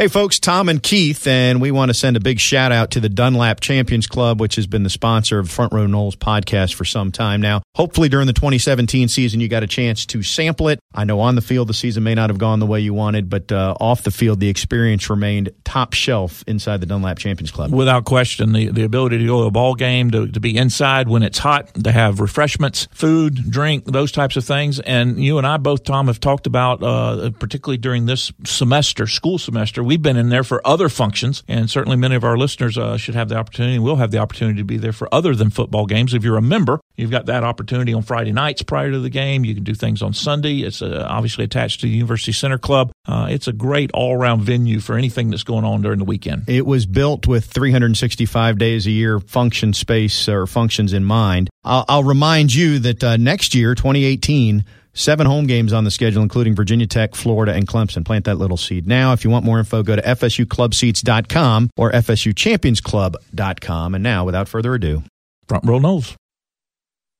Hey, folks, Tom and Keith, and we want to send a big shout out to the Dunlap Champions Club, which has been the sponsor of Front Row Noles podcast for some time now. Hopefully, during the 2017 season, you got a chance to sample it. I know on the field, the season may not have gone the way you wanted, but uh, off the field, the experience remained top shelf inside the Dunlap Champions Club. Without question, the, the ability to go to a ball game, to, to be inside when it's hot, to have refreshments, food, drink, those types of things. And you and I both, Tom, have talked about, uh, particularly during this semester, school semester, we've been in there for other functions, and certainly many of our listeners uh, should have the opportunity and will have the opportunity to be there for other than football games. If you're a member, you've got that opportunity on Friday nights prior to the game. You can do things on Sunday. It's uh, obviously attached to the University Center Club. Uh, it's a great all around venue for anything that's going on during the weekend. It was built with 365 days a year function space or functions in mind. I'll, I'll remind you that uh, next year, 2018, Seven home games on the schedule, including Virginia Tech, Florida, and Clemson. Plant that little seed now. If you want more info, go to FSUclubseats.com or FSUchampionsclub.com. And now, without further ado, Front Row Noles.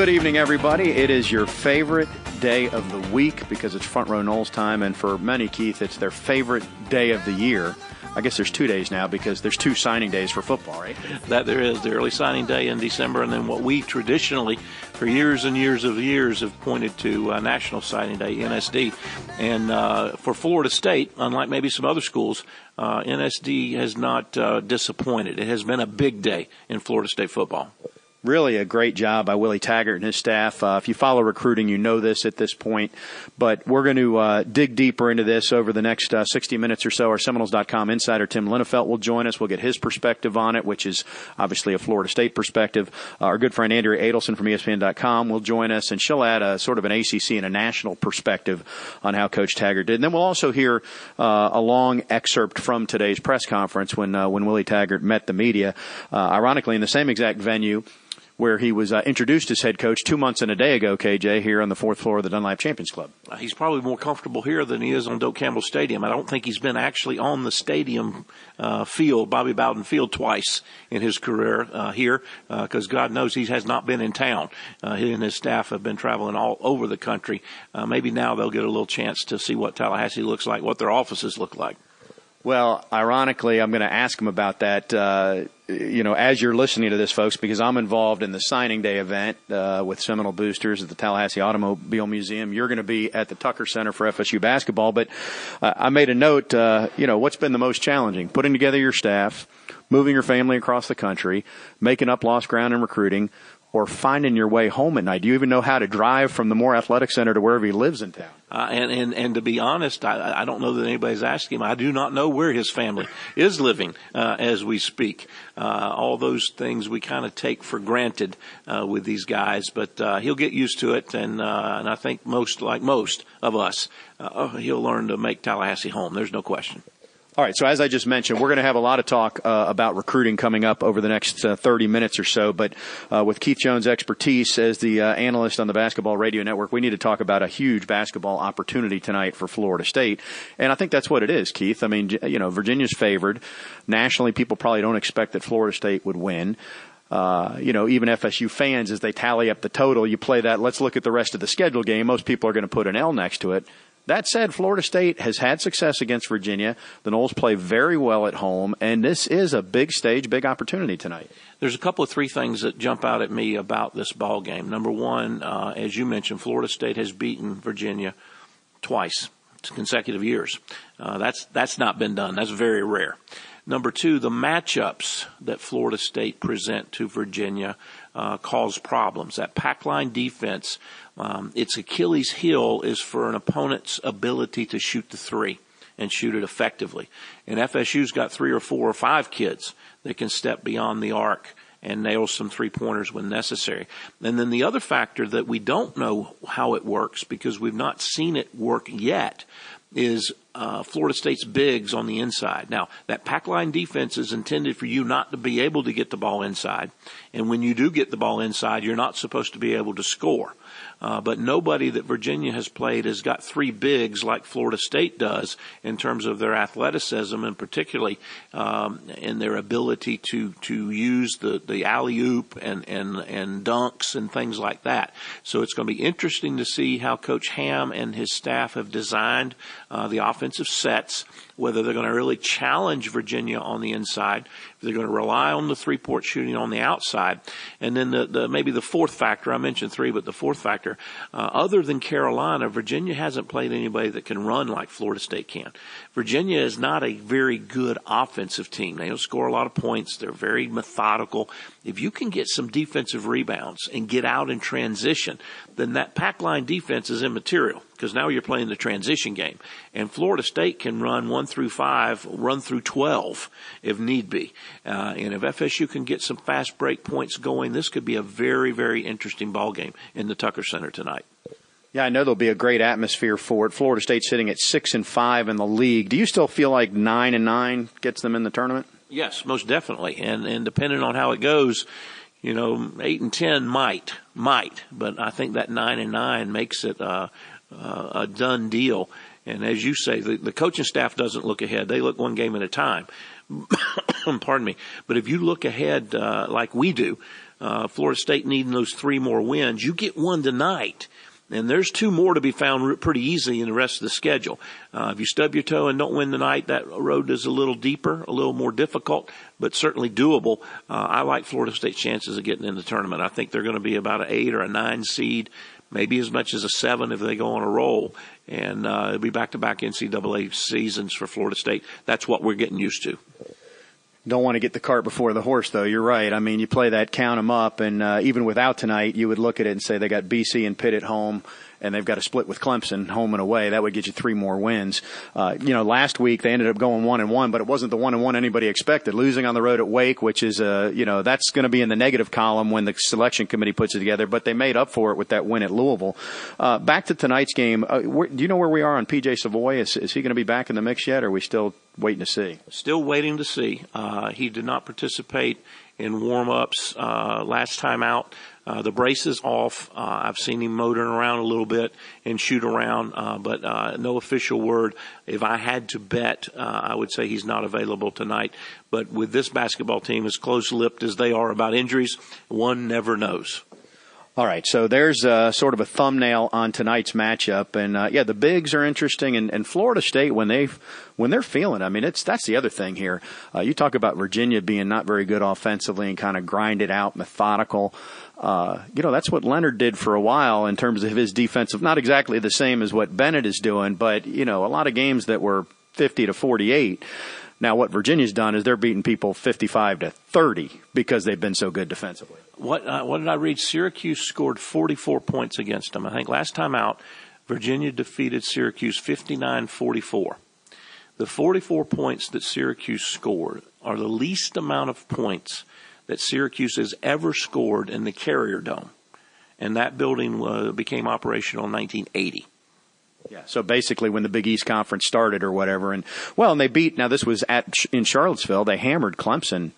Good evening, everybody. It is your favorite day of the week because it's Front Row Noles time, and for many, Keith, it's their favorite day of the year. I guess there's two days now because there's two signing days for football, right? That there is the early signing day in December, and then what we traditionally, for years and years of years, have pointed to uh, National Signing Day (NSD). And uh, for Florida State, unlike maybe some other schools, uh, NSD has not uh, disappointed. It has been a big day in Florida State football really a great job by Willie Taggart and his staff. Uh, if you follow recruiting, you know this at this point. But we're going to uh, dig deeper into this over the next uh, 60 minutes or so. Our Seminoles.com insider Tim Linafelt will join us. We'll get his perspective on it, which is obviously a Florida State perspective. Uh, our good friend Andrea Adelson from ESPN.com will join us, and she'll add a sort of an ACC and a national perspective on how Coach Taggart did. And then we'll also hear uh, a long excerpt from today's press conference when uh, when Willie Taggart met the media, ironically in the same exact venue where he was uh, introduced as head coach two months and a day ago, KJ, here on the fourth floor of the Dunlap Champions Club. He's probably more comfortable here than he is on Doak Campbell Stadium. I don't think he's been actually on the stadium uh, field, Bobby Bowden Field, twice in his career uh, here, because uh, God knows he has not been in town. Uh, he and his staff have been traveling all over the country. Uh, maybe now they'll get a little chance to see what Tallahassee looks like, what their offices look like. Well, ironically, I'm going to ask him about that. Uh, you know, as you're listening to this, folks, because I'm involved in the signing day event uh, with Seminole Boosters at the Tallahassee Automobile Museum. You're going to be at the Tucker Center for FSU basketball, but uh, I made a note. Uh, you know, what's been the most challenging? Putting together your staff, moving your family across the country, making up lost ground in recruiting, or finding your way home at night? Do you even know how to drive from the Moore Athletic Center to wherever he lives in town? Uh, and, and, and to be honest, I, I don't know that anybody's asking him. I do not know where his family is living uh, as we speak. Uh, all those things we kind of take for granted uh, with these guys, but uh, he'll get used to it, and uh, and I think most like most of us, he'll learn to make Tallahassee home. There's no question. All right. So as I just mentioned, we're going to have a lot of talk uh, about recruiting coming up over the next uh, 30 minutes or so. But uh, with Keith Jones' expertise as the uh, analyst on the Basketball Radio Network, we need to talk about a huge basketball opportunity tonight for Florida State. And I think that's what it is, Keith. I mean, you know, Virginia's favored. Nationally, people probably don't expect that Florida State would win. Uh, you know, even FSU fans, as they tally up the total, you play that. Let's look at the rest of the schedule game. Most people are going to put an L next to it. That said, Florida State has had success against Virginia. The Noles play very well at home, and this is a big stage, big opportunity tonight. There's a couple of three things that jump out at me about this ball game. Number one, uh, as you mentioned, Florida State has beaten Virginia twice consecutive years. Uh, that's that's not been done. That's very rare. Number two, the matchups that Florida State present to Virginia uh, cause problems. That pack line defense um, its Achilles heel is for an opponent's ability to shoot the three and shoot it effectively. And FSU's got three or four or five kids that can step beyond the arc and nail some three pointers when necessary. And then the other factor that we don't know how it works because we've not seen it work yet is uh, Florida State's bigs on the inside. Now, that pack line defense is intended for you not to be able to get the ball inside. And when you do get the ball inside, you're not supposed to be able to score. Uh, but nobody that Virginia has played has got three bigs like Florida State does in terms of their athleticism and particularly um, in their ability to to use the the alley oop and and and dunks and things like that. So it's going to be interesting to see how Coach Ham and his staff have designed uh, the offensive sets whether they're going to really challenge Virginia on the inside, if they're going to rely on the three point shooting on the outside, and then the, the maybe the fourth factor I mentioned three, but the fourth factor, uh, other than Carolina, Virginia hasn't played anybody that can run like Florida State can. Virginia is not a very good offensive team. They don't score a lot of points. They're very methodical. If you can get some defensive rebounds and get out in transition, then that pack line defense is immaterial because now you're playing the transition game. And Florida State can run one through five, run through 12 if need be. Uh, and if FSU can get some fast break points going, this could be a very, very interesting ball game in the Tucker Center tonight. Yeah, I know there'll be a great atmosphere for it. Florida State sitting at six and five in the league. Do you still feel like nine and nine gets them in the tournament? Yes, most definitely. And and depending on how it goes, you know, eight and ten might might, but I think that nine and nine makes it uh, uh, a done deal. And as you say, the, the coaching staff doesn't look ahead; they look one game at a time. Pardon me. But if you look ahead uh, like we do, uh, Florida State needing those three more wins, you get one tonight. And there's two more to be found pretty easy in the rest of the schedule. Uh, if you stub your toe and don't win tonight, that road is a little deeper, a little more difficult, but certainly doable. Uh, I like Florida State's chances of getting in the tournament. I think they're going to be about an eight or a nine seed maybe as much as a seven if they go on a roll. And uh, it'll be back to back NCAA seasons for Florida State. That's what we're getting used to. Don't want to get the cart before the horse, though. You're right. I mean, you play that count them up, and uh, even without tonight, you would look at it and say they got BC and Pitt at home and they've got to split with Clemson home and away. That would get you three more wins. Uh, you know, last week they ended up going one and one, but it wasn't the one and one anybody expected. Losing on the road at Wake, which is uh, you know that's going to be in the negative column when the selection committee puts it together. But they made up for it with that win at Louisville. Uh, back to tonight's game. Uh, where, do you know where we are on PJ Savoy? Is, is he going to be back in the mix yet? Or are we still waiting to see? Still waiting to see. Uh, he did not participate in warm-ups uh, last time out. Uh, the braces off. Uh, I've seen him motoring around a little bit and shoot around, uh, but uh, no official word. If I had to bet, uh, I would say he's not available tonight. But with this basketball team as close-lipped as they are about injuries, one never knows. All right, so there's uh, sort of a thumbnail on tonight's matchup, and uh, yeah, the bigs are interesting, and, and Florida State when they when they're feeling, I mean, it's that's the other thing here. Uh, you talk about Virginia being not very good offensively and kind of grinded out, methodical. Uh, you know, that's what Leonard did for a while in terms of his defensive. Not exactly the same as what Bennett is doing, but you know, a lot of games that were 50 to 48. Now, what Virginia's done is they're beating people 55 to 30 because they've been so good defensively. What uh, what did I read? Syracuse scored 44 points against them. I think last time out, Virginia defeated Syracuse 59-44. The 44 points that Syracuse scored are the least amount of points that Syracuse has ever scored in the Carrier Dome, and that building uh, became operational in 1980. Yeah. So basically, when the Big East Conference started, or whatever, and well, and they beat. Now this was at in Charlottesville. They hammered Clemson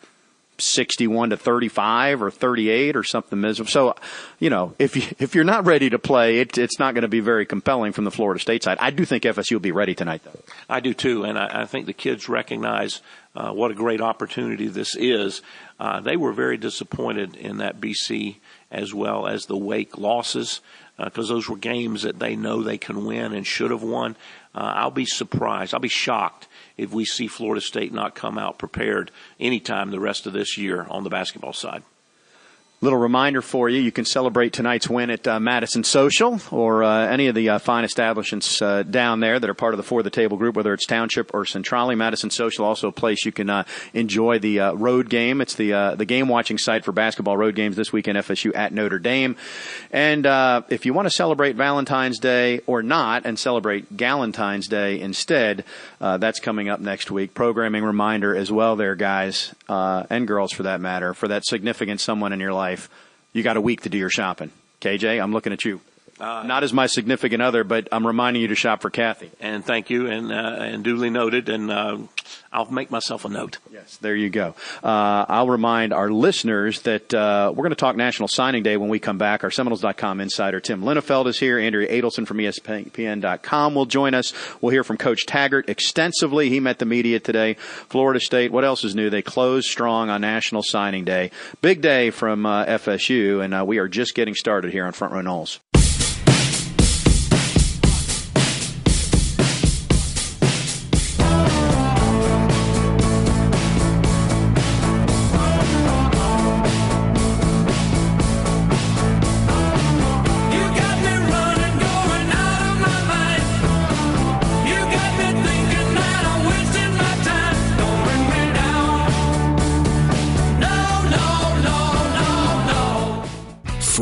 61 to 35 or 38 or something miserable. So, you know, if you, if you're not ready to play, it, it's not going to be very compelling from the Florida State side. I do think FSU will be ready tonight, though. I do too, and I, I think the kids recognize uh, what a great opportunity this is. Uh, they were very disappointed in that BC as well as the Wake losses because uh, those were games that they know they can win and should have won. Uh, I'll be surprised. I'll be shocked if we see Florida State not come out prepared anytime the rest of this year on the basketball side. Little reminder for you: you can celebrate tonight's win at uh, Madison Social or uh, any of the uh, fine establishments uh, down there that are part of the For the Table group, whether it's Township or Centrale. Madison Social also a place you can uh, enjoy the uh, road game. It's the the game watching site for basketball road games this weekend. FSU at Notre Dame, and if you want to celebrate Valentine's Day or not, and celebrate Galentine's Day instead, that's coming up next week. Programming reminder as well, there, guys Uh, and girls for that matter, for that significant someone in your life, you got a week to do your shopping. KJ, I'm looking at you. Uh, Not as my significant other, but I'm reminding you to shop for Kathy. And thank you, and uh, and duly noted. And uh, I'll make myself a note. Yes, there you go. Uh, I'll remind our listeners that uh, we're going to talk National Signing Day when we come back. Our Seminoles.com insider Tim Linafelt is here. Andrea Adelson from ESPN.com will join us. We'll hear from Coach Taggart extensively. He met the media today. Florida State. What else is new? They closed strong on National Signing Day. Big day from uh, FSU, and uh, we are just getting started here on Front Row Noles.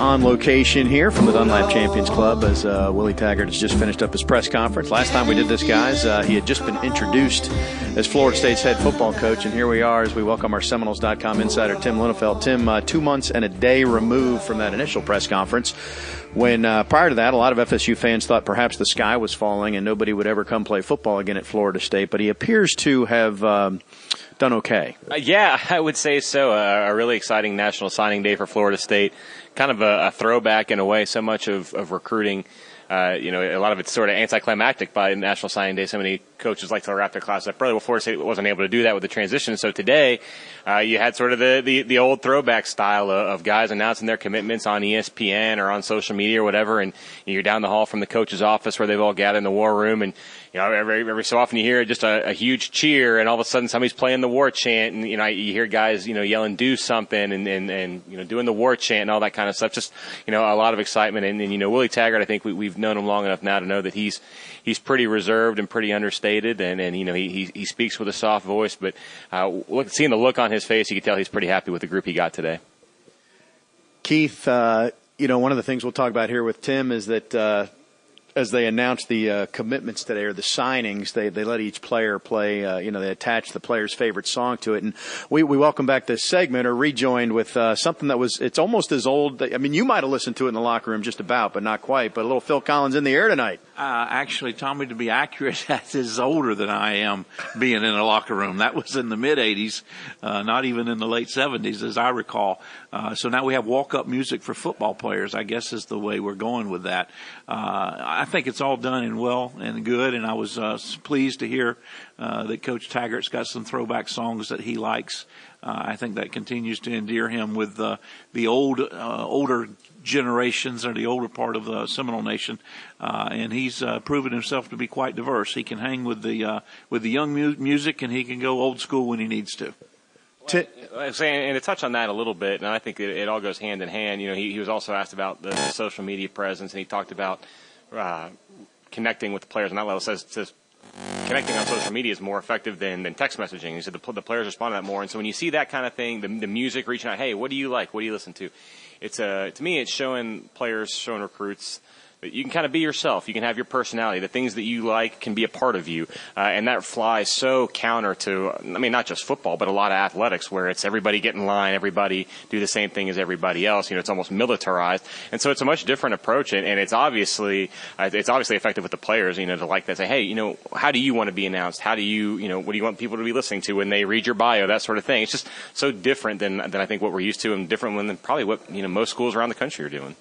On location here from the Dunlap Champions Club as uh, Willie Taggart has just finished up his press conference. Last time we did this, guys, uh, he had just been introduced as Florida State's head football coach, and here we are as we welcome our Seminoles.com insider, Tim Linafelt. Tim, uh, two months and a day removed from that initial press conference when uh, prior to that, a lot of FSU fans thought perhaps the sky was falling and nobody would ever come play football again at Florida State. But he appears to have um, done okay. Uh, yeah, I would say so. Uh, a really exciting national signing day for Florida State. Kind of a, a throwback in a way. So much of, of recruiting, uh, you know, a lot of it's sort of anticlimactic by National Signing Day. So many coaches like to wrap their class up early. Well, Florida wasn't able to do that with the transition. So today, uh, you had sort of the, the, the old throwback style of, of, guys announcing their commitments on ESPN or on social media or whatever. And you're down the hall from the coach's office where they've all gathered in the war room and you know, every, every so often you hear just a, a, huge cheer and all of a sudden somebody's playing the war chant and, you know, you hear guys, you know, yelling, do something and, and, and, you know, doing the war chant and all that kind of stuff. Just, you know, a lot of excitement. And, and you know, Willie Taggart, I think we, we've known him long enough now to know that he's, he's pretty reserved and pretty understated. And, and, you know, he, he, he speaks with a soft voice, but, uh, look, seeing the look on his face, you can tell he's pretty happy with the group he got today. Keith, uh, you know, one of the things we'll talk about here with Tim is that, uh, as they announced the uh, commitments today or the signings, they they let each player play. Uh, you know, they attach the player's favorite song to it, and we we welcome back this segment or rejoined with uh, something that was it's almost as old. I mean, you might have listened to it in the locker room just about, but not quite. But a little Phil Collins in the air tonight. Uh, actually, Tommy, to be accurate, that is older than I am being in a locker room. That was in the mid 80s, uh, not even in the late 70s, as I recall. Uh, so now we have walk up music for football players, I guess is the way we're going with that. Uh, I think it's all done and well and good, and I was uh, pleased to hear uh, that Coach Taggart's got some throwback songs that he likes. Uh, I think that continues to endear him with the old, older generations or the older part of the Seminole Nation, uh, and he's uh, proven himself to be quite diverse. He can hang with the uh, with the young mu- music, and he can go old school when he needs to. Well, and to touch on that a little bit, and I think it, it all goes hand in hand. You know, he, he was also asked about the, the social media presence, and he talked about uh, connecting with the players. And that level says, says connecting on social media is more effective than, than text messaging. He said the, the players respond to that more. And so when you see that kind of thing, the, the music reaching out, hey, what do you like? What do you listen to? It's a, to me, it's showing players, showing recruits you can kind of be yourself. You can have your personality. The things that you like can be a part of you, uh, and that flies so counter to, I mean, not just football, but a lot of athletics where it's everybody get in line, everybody do the same thing as everybody else. You know, it's almost militarized, and so it's a much different approach, and, and it's obviously uh, it's obviously effective with the players. You know, to like that, say, hey, you know, how do you want to be announced? How do you, you know, what do you want people to be listening to when they read your bio? That sort of thing. It's just so different than than I think what we're used to, and different than probably what you know most schools around the country are doing.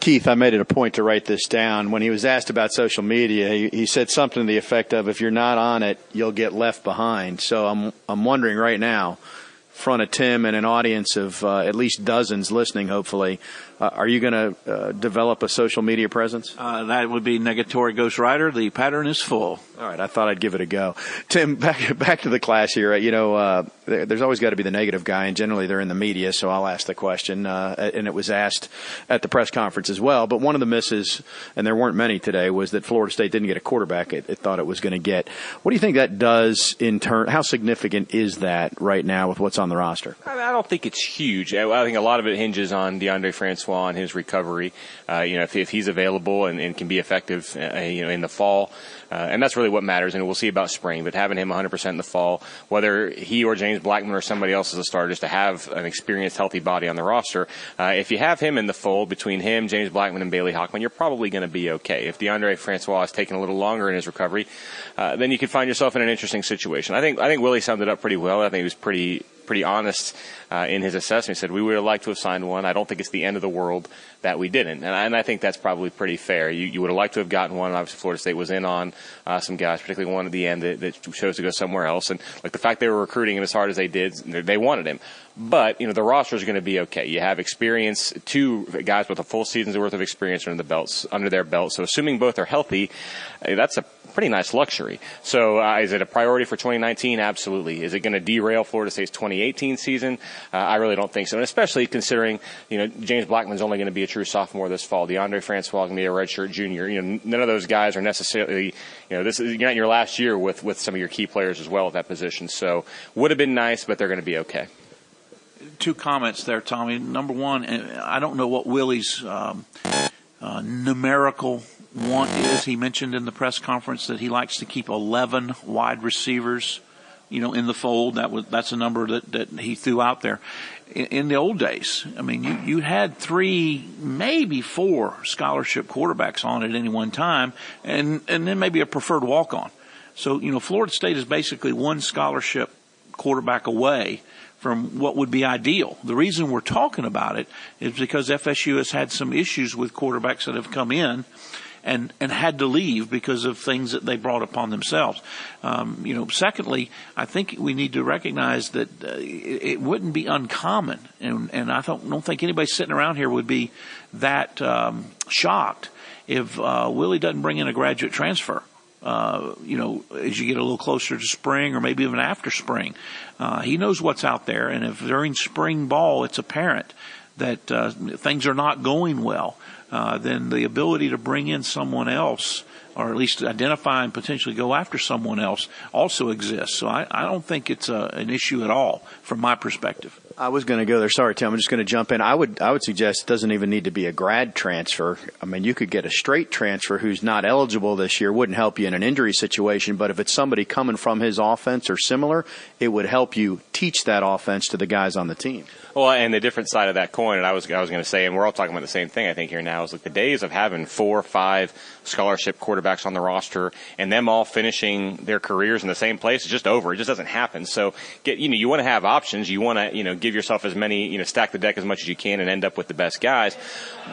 Keith, I made it a point to write this down. When he was asked about social media, he, he, said something to the effect of, "If you're not on it, you'll get left behind." So I'm I'm wondering right now, in front of Tim and an audience of uh, at least dozens listening, hopefully, uh, are you going to uh, develop a social media presence? Uh, that would be Negatory Ghost Rider. The pattern is full. All right, I thought I'd give it a go. Tim, back back to the class here. You know, uh, there's always got to be the negative guy, and generally they're in the media, so I'll ask the question. Uh, and it was asked at the press conference as well. But one of the misses, and there weren't many today, was that Florida State didn't get a quarterback it, it thought it was going to get. What do you think that does in turn? How significant is that right now with what's on the roster? I don't think it's huge. I think a lot of it hinges on Deondre Francois and his recovery. Uh, you know, if, if, he's available and, and, can be effective, uh, you know, in the fall, uh, and that's really what matters. And we'll see about spring. But having him 100% in the fall, whether he or James Blackman or somebody else is a starter, just to have an experienced, healthy body on the roster. Uh, if you have him in the fold between him, James Blackman, and Bailey Hockman, you're probably going to be okay. If Deondre Francois is taking a little longer in his recovery, uh, then you could find yourself in an interesting situation. I think I think Willie summed it up pretty well. I think he was pretty pretty honest uh, in his assessment. He said, We would have liked to have signed one. I don't think it's the end of the world that we didn't. And I, and I think that's probably pretty fair. You, you would have liked to have gotten one. Obviously, Florida State was in on uh, some guys, particularly one at the end that, that chose to go somewhere else. And like the fact they were recruiting him as hard as they did, they wanted him. But, you know, the roster is going to be okay. You have experience, two guys with a full season's worth of experience under the belts, under their belt. So assuming both are healthy, that's a pretty nice luxury. So uh, is it a priority for 2019? Absolutely. Is it going to derail Florida State's 2018 season? Uh, I really don't think so, and especially considering you know James Blackman's only going to be a true sophomore this fall. Deondre Francois going to be a redshirt junior. You know, none of those guys are necessarily you know this is you're not in your last year with with some of your key players as well at that position. So would have been nice, but they're going to be okay two comments there, Tommy. Number one, I don't know what Willie's um, uh, numerical want is. He mentioned in the press conference that he likes to keep 11 wide receivers, you know, in the fold. That was that's a number that that he threw out there. In, in the old days, I mean, you you had three, maybe four scholarship quarterbacks on at any one time, and and then maybe a preferred walk on. So you know, Florida State is basically one scholarship quarterback away from what would be ideal. The reason we're talking about it is because FSU has had some issues with quarterbacks that have come in and and had to leave because of things that they brought upon themselves. Um, you know, secondly, I think we need to recognize that uh, it, wouldn't be uncommon, and and I don't don't think anybody sitting around here would be that um, shocked if uh, Willie doesn't bring in a graduate transfer. Uh, you know, as you get a little closer to spring or maybe even after spring. Uh, he knows what's out there, and if during spring ball it's apparent that uh, things are not going well, uh, then the ability to bring in someone else or at least identify and potentially go after someone else also exists. So I, I don't think it's a, an issue at all from my perspective. I was going to go there. Sorry, Tim. I'm just going to jump in. I would I would suggest it doesn't even need to be a grad transfer. I mean, you could get a straight transfer who's not eligible this year. Wouldn't help you in an injury situation, but if it's somebody coming from his offense or similar, it would help you teach that offense to the guys on the team. Well, and the different side of that coin, and I was I was going to say, and we're all talking about the same thing. I think here now is like the days of having four or five scholarship quarterbacks on the roster and them all finishing their careers in the same place is just over. It just doesn't happen. So get you know you want to have options. You want to you know give yourself as many you know stack the deck as much as you can and end up with the best guys.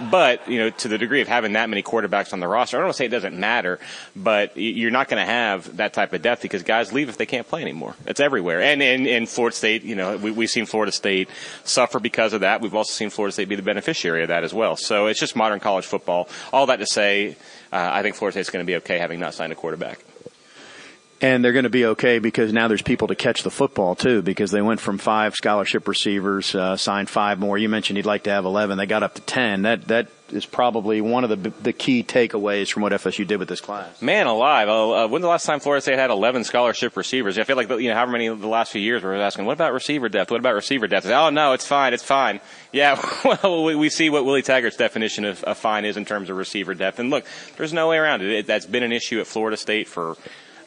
But you know to the degree of having that many quarterbacks on the roster, I don't want to say it doesn't matter, but you're not going to have that type of depth because guys leave if they can't play anymore. It's everywhere. And in, Florida State, you know we, we've seen Florida State suffer because of that. We've also seen Florida State be the beneficiary of that as well. So it's just modern college football. All that to say uh, I think Florida State's going to be okay having not signed a quarterback. And they're going to be okay because now there's people to catch the football too, because they went from five scholarship receivers, uh, signed five more. You mentioned you'd like to have 11. They got up to 10. That, that is probably one of the, the key takeaways from what FSU did with this class. Man alive. Uh, when's the last time Florida State had 11 scholarship receivers? I feel like, you know, however many the last few years we were asking, what about receiver depth? What about receiver depth? Oh, no, it's fine. It's fine. Yeah, well, we, see what Willie Taggart's definition of, of fine is in terms of receiver depth. And look, there's no way around it. it that's been an issue at Florida State for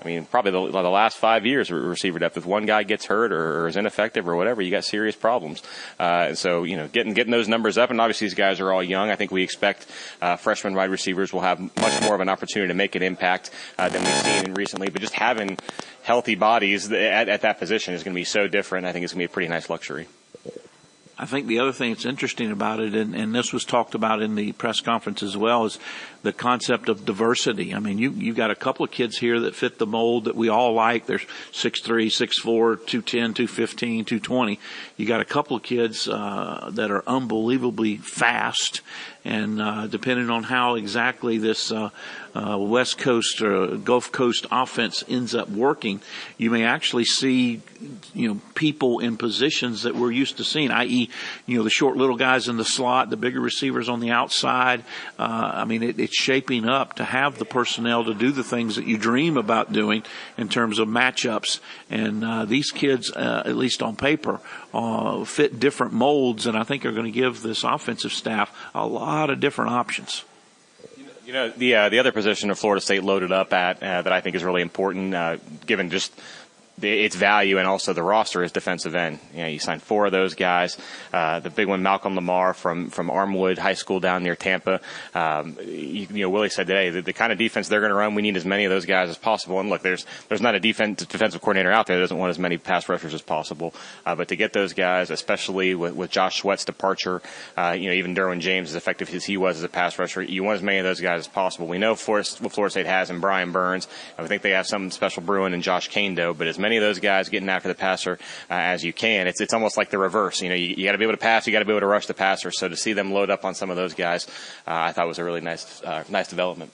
I mean, probably the, the last five years, receiver depth. If one guy gets hurt or, or is ineffective or whatever, you got serious problems. Uh, so, you know, getting getting those numbers up, and obviously these guys are all young. I think we expect uh, freshman wide receivers will have much more of an opportunity to make an impact uh, than we've seen recently. But just having healthy bodies at, at that position is going to be so different. I think it's going to be a pretty nice luxury. I think the other thing that's interesting about it, and, and, this was talked about in the press conference as well, is the concept of diversity. I mean, you you've got a couple of kids here that fit the mold that we all like. They're 6'3", 6'4", 210, 215, 220. You got a couple of kids uh, that are unbelievably fast, and uh, depending on how exactly this uh, uh, West Coast or Gulf Coast offense ends up working, you may actually see, you know, people in positions that we're used to seeing, i.e., you know, the short little guys in the slot, the bigger receivers on the outside. Uh, I mean, it, it's shaping up to have the personnel to do the things that you dream about doing in terms of matchups. And uh, these kids, uh, at least on paper, uh, fit different molds, and I think are going to give this offensive staff a lot of different options. You know, the uh, the other position of Florida State loaded up at uh, that I think is really important, uh, given just its value and also the roster is defensive end. You know, you signed four of those guys. Uh, the big one, Malcolm Lamar from from Armwood High School down near Tampa. Um, you, you, know, Willie said today the, the kind of defense they're going to run, we need as many of those guys as possible. And look, there's there's not a defense defensive coordinator out there that doesn't want as many pass rushers as possible. Uh, but to get those guys, especially with, with Josh Sweat's departure, uh, you know, even Derwin James, as effective as he was as a pass rusher, you want as many of those guys as possible. We know Florida, what Florida State has in Brian Burns. I think they have something special brewing in Josh Kaindoh, but as many of those guys getting after the passer uh, as you can. It's it's almost like the reverse. You know, you, you got to be able to pass, you got to be able to rush the passer. So to see them load up on some of those guys, uh, I thought was a really nice uh, nice development.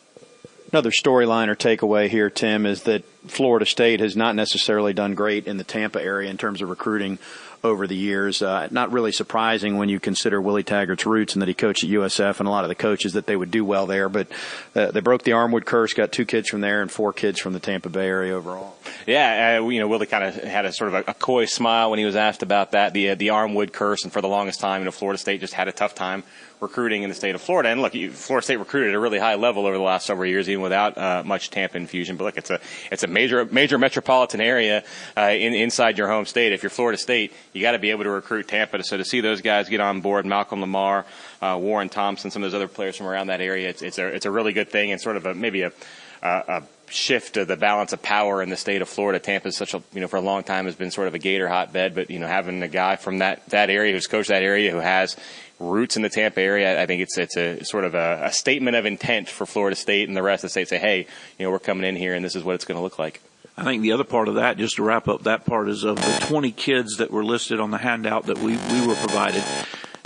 Another storyline or takeaway here, Tim, is that Florida State has not necessarily done great in the Tampa area in terms of recruiting over the years. Uh, not really surprising when you consider Willie Taggart's roots and that he coached at USF and a lot of the coaches that they would do well there. But uh, they broke the Armwood curse, got two kids from there and four kids from the Tampa Bay area overall. Yeah, uh, you know, Willie kind of had a sort of a, a, coy smile when he was asked about that, the uh, the Armwood curse, and for the longest time, you know, Florida State just had a tough time recruiting in the state of Florida. And look, Florida State recruited at a really high level over the last several years, even without uh, much Tampa infusion. But look, it's a it's a major major metropolitan area uh, in, inside your home state. If you're Florida State, you got to be able to recruit Tampa. So to see those guys get on board, Malcolm Lamar, uh, Warren Thompson, some of those other players from around that area, it's it's a it's a really good thing and sort of a maybe a a shift of the balance of power in the state of Florida. Tampa is such a you know for a long time has been sort of a Gator hotbed, but you know having a guy from that that area who's coached that area who has roots in the Tampa area, I think it's it's a sort of a, a statement of intent for Florida State and the rest of the state. Say, hey, you know we're coming in here and this is what it's going to look like. I think the other part of that, just to wrap up that part, is of the 20 kids that were listed on the handout that we, we were provided.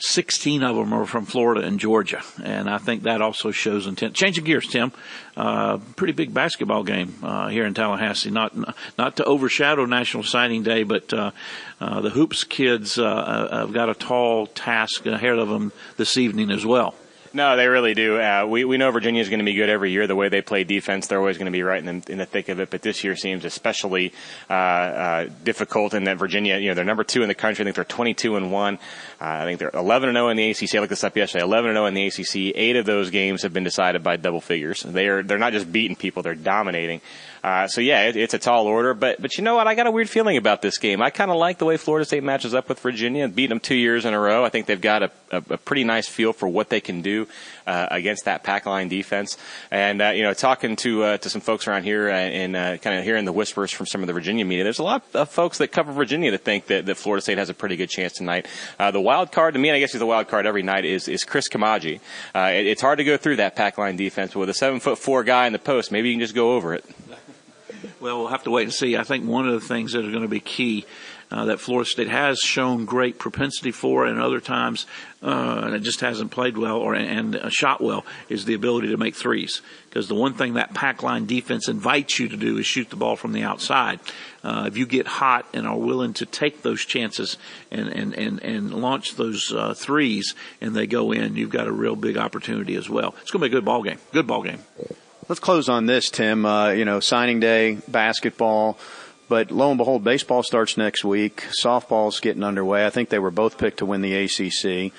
16 of them are from Florida and Georgia, and I think that also shows intent. Changing gears, Tim. Uh, pretty big basketball game uh, here in Tallahassee. Not not to overshadow National Signing Day, but uh, uh the hoops kids uh, uh, have got a tall task ahead of them this evening as well. No, they really do. Uh, we we know Virginia is going to be good every year. The way they play defense, they're always going to be right in the, in the thick of it. But this year seems especially uh, uh, difficult in that Virginia, you know, they're number two in the country. I think they're 22 and one. Uh, I think they're 11 and 0 in the ACC. I looked this up yesterday. 11 and 0 in the ACC. Eight of those games have been decided by double figures. They are they're not just beating people; they're dominating. Uh, so yeah, it, it's a tall order, but but you know what? I got a weird feeling about this game. I kind of like the way Florida State matches up with Virginia, beating them two years in a row. I think they've got a, a, a pretty nice feel for what they can do uh, against that pack line defense. And uh, you know, talking to uh, to some folks around here and uh, kind of hearing the whispers from some of the Virginia media, there's a lot of folks that cover Virginia that think that, that Florida State has a pretty good chance tonight. Uh, the wild card to me, and I guess he's the wild card every night, is is Chris Koumadje. It, it's hard to go through that pack line defense, but with a seven foot four guy in the post, maybe you can just go over it. Well, we'll have to wait and see. I think one of the things that are going to be key uh, that Florida State has shown great propensity for, and other times, uh, and it just hasn't played well or and uh, shot well, is the ability to make threes. Because the one thing that pack line defense invites you to do is shoot the ball from the outside. Uh, if you get hot and are willing to take those chances and and and, and launch those uh, threes, and they go in, you've got a real big opportunity as well. It's going to be a good ball game. Good ball game. Let's close on this, Tim. Uh, you know, signing day, basketball, but lo and behold, baseball starts next week. Softball's getting underway. I think they were both picked to win the ACC.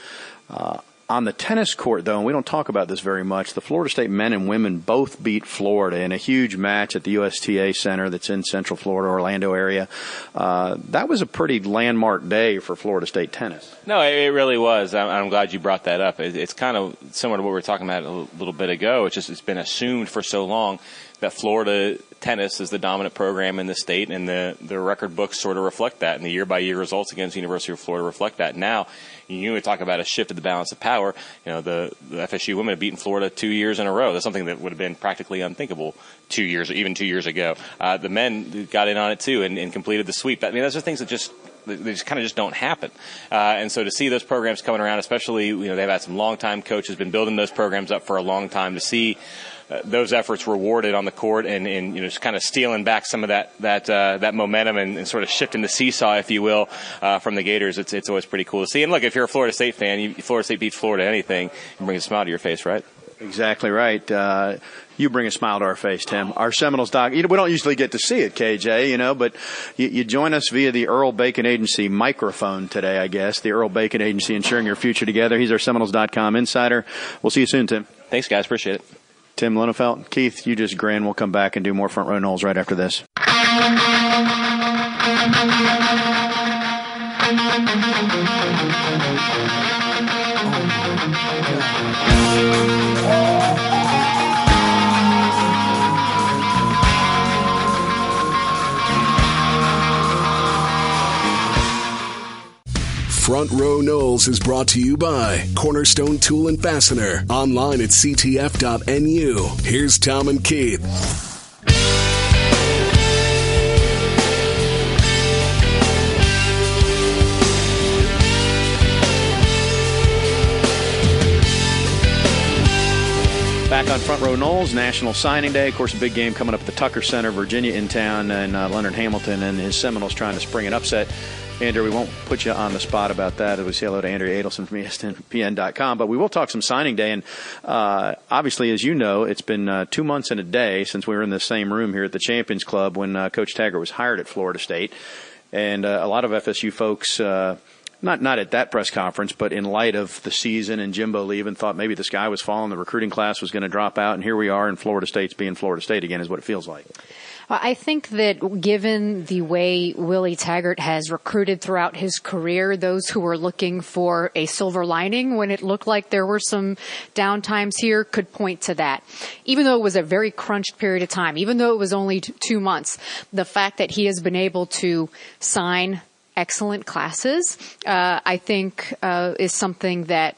Uh, on the tennis court, though, and we don't talk about this very much, the Florida State men and women both beat Florida in a huge match at the USTA Center that's in Central Florida, Orlando area. Uh, that was a pretty landmark day for Florida State tennis. No, it really was. I'm, glad you brought that up. It's kind of similar to what we were talking about a little bit ago. It's just it's been assumed for so long that Florida tennis is the dominant program in the state, and the the record books sort of reflect that, and the year by year results against the University of Florida reflect that. Now, you talk about a shift of the balance of power. You know, the, the FSU women have beaten Florida two years in a row. That's something that would have been practically unthinkable two years, or even two years ago. Uh, the men got in on it too and, and completed the sweep. I mean, those are things that just they just kind of just don't happen. Uh, and so to see those programs coming around, especially you know they've had some long time coaches been building those programs up for a long time to see. Uh, those efforts rewarded on the court and, and, you know just kind of stealing back some of that that uh, that momentum and, and, sort of shifting the seesaw, if you will, uh, from the Gators. It's it's always pretty cool to see. And look, if you're a Florida State fan, you, Florida State beats Florida anything, it brings a smile to your face, right? Exactly right. Uh, you bring a smile to our face, Tim. Our Seminoles doc. You know, we don't usually get to see it, KJ. You know, but you, you, join us via the Earl Bacon Agency microphone today. I guess the Earl Bacon Agency, ensuring your future together. He's our Seminoles.com insider. We'll see you soon, Tim. Thanks, guys. Appreciate it. Tim Linafelt, Keith, you just grin. We'll come back and do more front row Noles right after this. Oh, Front Row Noles is brought to you by Cornerstone Tool and Fastener. Online at ctf.nu. Here's Tom and Keith. Back on Front Row Noles, National Signing Day. Of course, a big game coming up at the Tucker Center, Virginia in town, and uh, Leonard Hamilton and his Seminoles trying to spring an upset. Andrew, we won't put you on the spot about that. It was hello to Andrea Adelson from ESPN.com, but we will talk some signing day. And uh, obviously, as you know, it's been uh, two months and a day since we were in the same room here at the Champions Club when uh, Coach Taggart was hired at Florida State. And uh, a lot of FSU folks uh, not not at that press conference, but in light of the season and Jimbo leaving, thought maybe the sky was falling, the recruiting class was going to drop out, and here we are, and Florida State's being Florida State again, is what it feels like. I think that given the way Willie Taggart has recruited throughout his career, those who were looking for a silver lining when it looked like there were some downtimes here could point to that. Even though it was a very crunched period of time, even though it was only two months, the fact that he has been able to sign excellent classes, uh, I think uh, is something that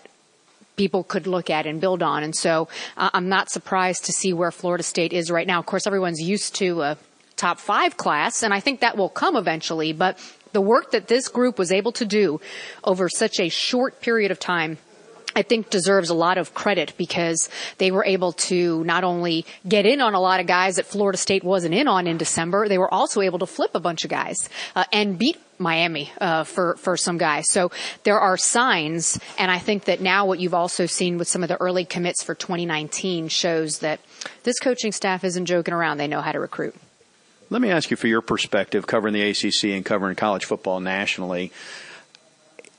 people could look at and build on. And so uh, I'm not surprised to see where Florida State is right now. Of course, everyone's used to a top five class, and I think that will come eventually. But the work that this group was able to do over such a short period of time I think deserves a lot of credit because they were able to not only get in on a lot of guys that Florida State wasn't in on in December, they were also able to flip a bunch of guys uh, and beat Miami uh, for for some guys. So there are signs, and I think that now what you've also seen with some of the early commits for 2019 shows that this coaching staff isn't joking around. They know how to recruit. Let me ask you for your perspective, covering the ACC and covering college football nationally.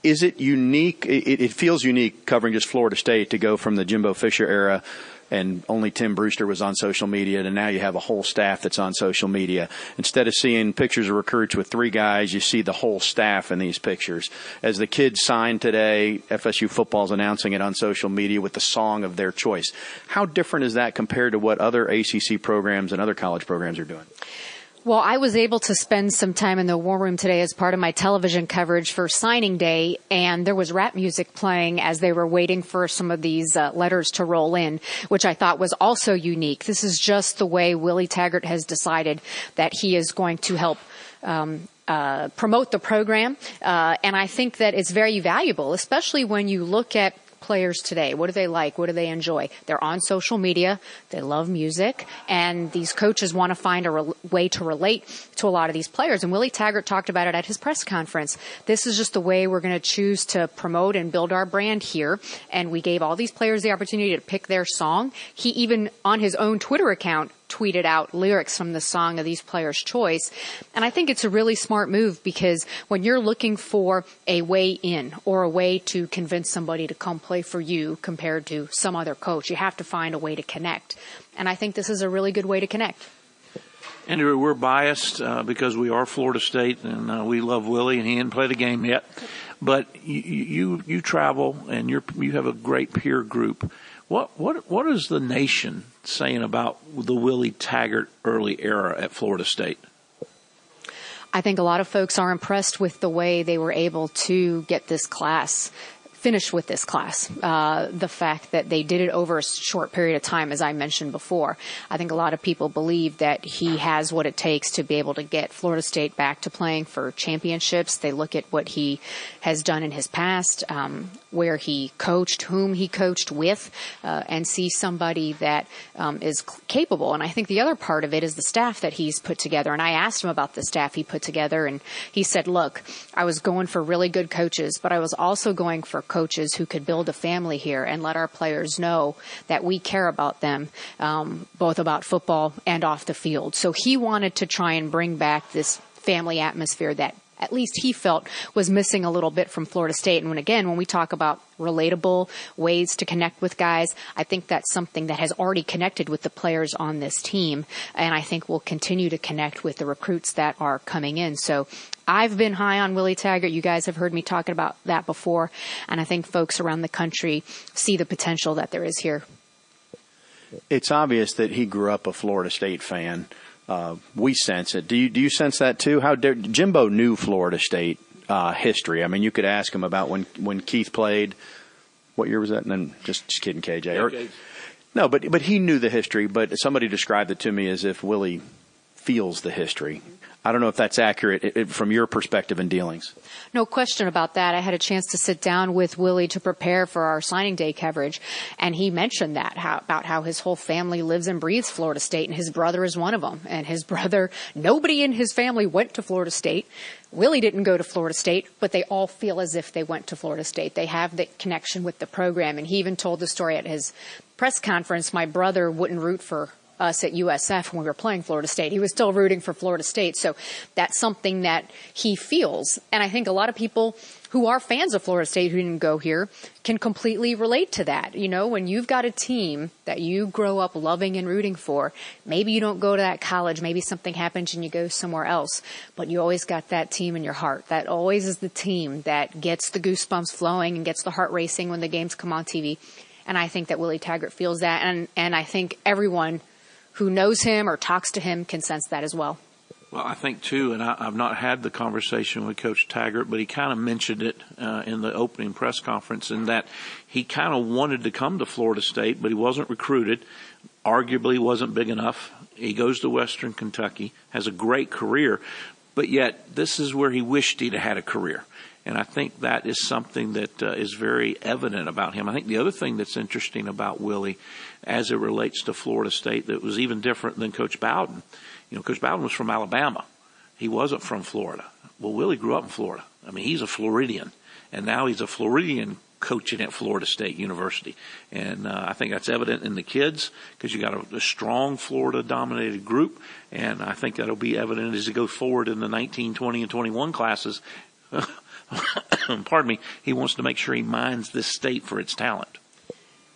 Is it unique? It, it feels unique covering just Florida State to go from the Jimbo Fisher era and only Tim Brewster was on social media, and now you have a whole staff that's on social media. Instead of seeing pictures of recruits with three guys, you see the whole staff in these pictures. As the kids sign today, FSU football is announcing it on social media with the song of their choice. How different is that compared to what other ACC programs and other college programs are doing? Well, I was able to spend some time in the war room today as part of my television coverage for signing day, and there was rap music playing as they were waiting for some of these uh, letters to roll in, which I thought was also unique. This is just the way Willie Taggart has decided that he is going to help um, uh, promote the program, uh, and I think that it's very valuable, especially when you look at players today? What do they like? What do they enjoy? They're on social media. They love music. And these coaches want to find a re- way to relate to a lot of these players. And Willie Taggart talked about it at his press conference. This is just the way we're going to choose to promote and build our brand here. And we gave all these players the opportunity to pick their song. He even on his own Twitter account tweeted out lyrics from the song of these players' choice. And I think it's a really smart move because when you're looking for a way in or a way to convince somebody to come play for you compared to some other coach, you have to find a way to connect. And I think this is a really good way to connect. Andrew, we're biased uh, because we are Florida State and uh, we love Willie, and he hadn't played the game yet. But you you, you travel and you have a great peer group What what what is the nation saying about the Willie Taggart early era at Florida State? I think a lot of folks are impressed with the way they were able to get this class finished with this class. Uh, the fact that they did it over a short period of time, as I mentioned before. I think a lot of people believe that he has what it takes to be able to get Florida State back to playing for championships. They look at what he has done in his past, um, where he coached, whom he coached with, uh, and see somebody that um, is capable. And I think the other part of it is the staff that he's put together. And I asked him about the staff he put together, and he said, "Look, I was going for really good coaches, but I was also going for coaches who could build a family here and let our players know that we care about them, um, both about football and off the field." So he wanted to try and bring back this family atmosphere that at least he felt was missing a little bit from Florida State. And when again, when we talk about relatable ways to connect with guys, I think that's something that has already connected with the players on this team. And I think will continue to connect with the recruits that are coming in. So I've been high on Willie Taggart. You guys have heard me talking about that before. And I think folks around the country see the potential that there is here. It's obvious that he grew up a Florida State fan uh, we sense it. Do you do you sense that too? How dare, Jimbo knew Florida State uh, history. I mean, you could ask him about when when Keith played. What year was that? And then just, just kidding, KJ. Or, no, but but he knew the history. But somebody described it to me as if Willie feels the history. I don't know if that's accurate from your perspective and dealings. No question about that. I had a chance to sit down with Willie to prepare for our signing day coverage, and he mentioned that how, about how his whole family lives and breathes Florida State, and his brother is one of them. And his brother, nobody in his family went to Florida State. Willie didn't go to Florida State, but they all feel as if they went to Florida State. They have the connection with the program, and he even told the story at his press conference. My brother wouldn't root for us at USF when we were playing Florida State. He was still rooting for Florida State. So that's something that he feels. And I think a lot of people who are fans of Florida State who didn't go here can completely relate to that. You know, when you've got a team that you grow up loving and rooting for, maybe you don't go to that college, maybe something happens and you go somewhere else, but you always got that team in your heart. That always is the team that gets the goosebumps flowing and gets the heart racing when the games come on TV. And I think that Willie Taggart feels that. And, and I think everyone who knows him or talks to him can sense that as well. Well, I think too, and I, have not had the conversation with Coach Taggart, but he kind of mentioned it uh, in the opening press conference, in that he kind of wanted to come to Florida State, but he wasn't recruited. Arguably, wasn't big enough. He goes to Western Kentucky, has a great career, but yet this is where he wished he'd had a career. And I think that is something that uh, is very evident about him. I think the other thing that's interesting about Willie, as it relates to Florida State, that was even different than Coach Bowden. You know, Coach Bowden was from Alabama. He wasn't from Florida. Well, Willie grew up in Florida. I mean, he's a Floridian, and now he's a Floridian coaching at Florida State University. And uh, I think that's evident in the kids because you got a, a strong Florida dominated group. And I think that'll be evident as he goes forward in the 19, 20, and 21 classes pardon me, he wants to make sure he mines this state for its talent.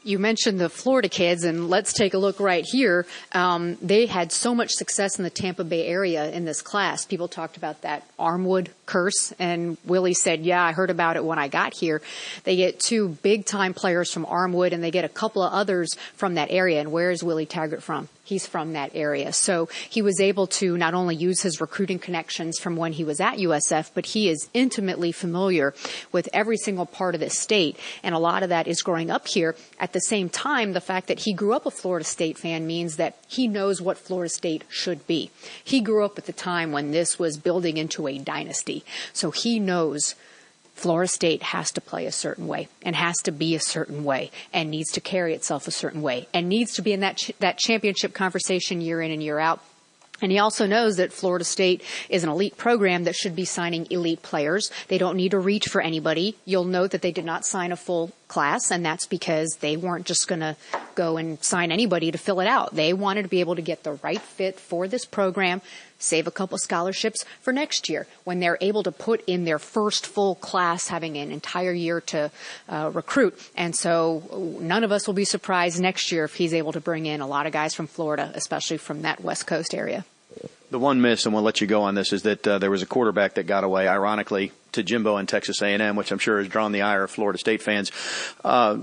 You mentioned the Florida kids, and let's take a look right here. Um, they had so much success in the Tampa Bay area in this class. People talked about that Armwood curse, and Willie said, "Yeah, I heard about it when I got here." They get two big time players from Armwood, and they get a couple of others from that area. And where is Willie Taggart from? He's from that area. So he was able to not only use his recruiting connections from when he was at USF, but he is intimately familiar with every single part of the state. And a lot of that is growing up here. At the same time, the fact that he grew up a Florida State fan means that he knows what Florida State should be. He grew up at the time when this was building into a dynasty. So he knows Florida State has to play a certain way and has to be a certain way and needs to carry itself a certain way and needs to be in that ch- that championship conversation year in and year out. And he also knows that Florida State is an elite program that should be signing elite players. They don't need to reach for anybody. You'll note that they did not sign a full class, and that's because they weren't just going to go and sign anybody to fill it out. They wanted to be able to get the right fit for this program, save a couple scholarships for next year when they're able to put in their first full class, having an entire year to uh, recruit. And so none of us will be surprised next year if he's able to bring in a lot of guys from Florida, especially from that West Coast area. The one miss, and we'll let you go on this, is that uh, there was a quarterback that got away, ironically, to Jimbo and Texas A&M, which I'm sure has drawn the ire of Florida State fans. Uh,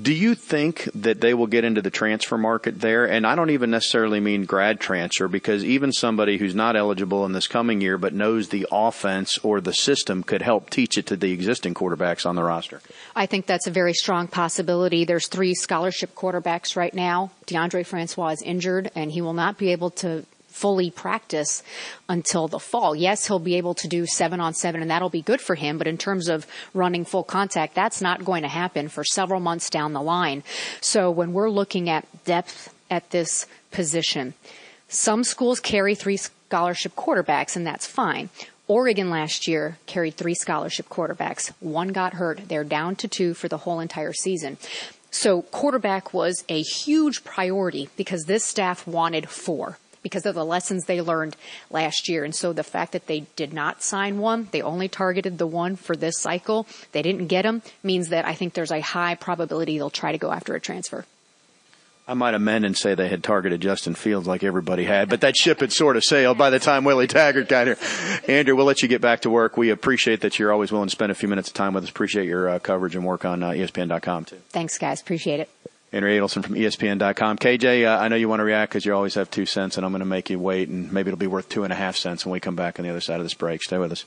Do you think that they will get into the transfer market there? And I don't even necessarily mean grad transfer because even somebody who's not eligible in this coming year but knows the offense or the system could help teach it to the existing quarterbacks on the roster. I think that's a very strong possibility. There's three scholarship quarterbacks right now. Deondre Francois is injured and he will not be able to fully practice until the fall. Yes, he'll be able to do seven on seven and that'll be good for him. But in terms of running full contact, that's not going to happen for several months down the line. So when we're looking at depth at this position, some schools carry three scholarship quarterbacks and that's fine. Oregon last year carried three scholarship quarterbacks. One got hurt. They're down to two for the whole entire season. So quarterback was a huge priority because this staff wanted four because of the lessons they learned last year. And so the fact that they did not sign one, they only targeted the one for this cycle, they didn't get him, means that I think there's a high probability they'll try to go after a transfer. I might amend and say they had targeted Justin Fields like everybody had, but that ship had sort of sailed by the time Willie Taggart got here. Andrea, we'll let you get back to work. We appreciate that you're always willing to spend a few minutes of time with us. Appreciate your uh, coverage and work on uh, ESPN.com too. Thanks, guys. Appreciate it. Andrea Adelson from ESPN.com. KJ, uh, I know you want to react because you always have two cents, and I'm going to make you wait, and maybe it'll be worth two and a half cents when we come back on the other side of this break. Stay with us.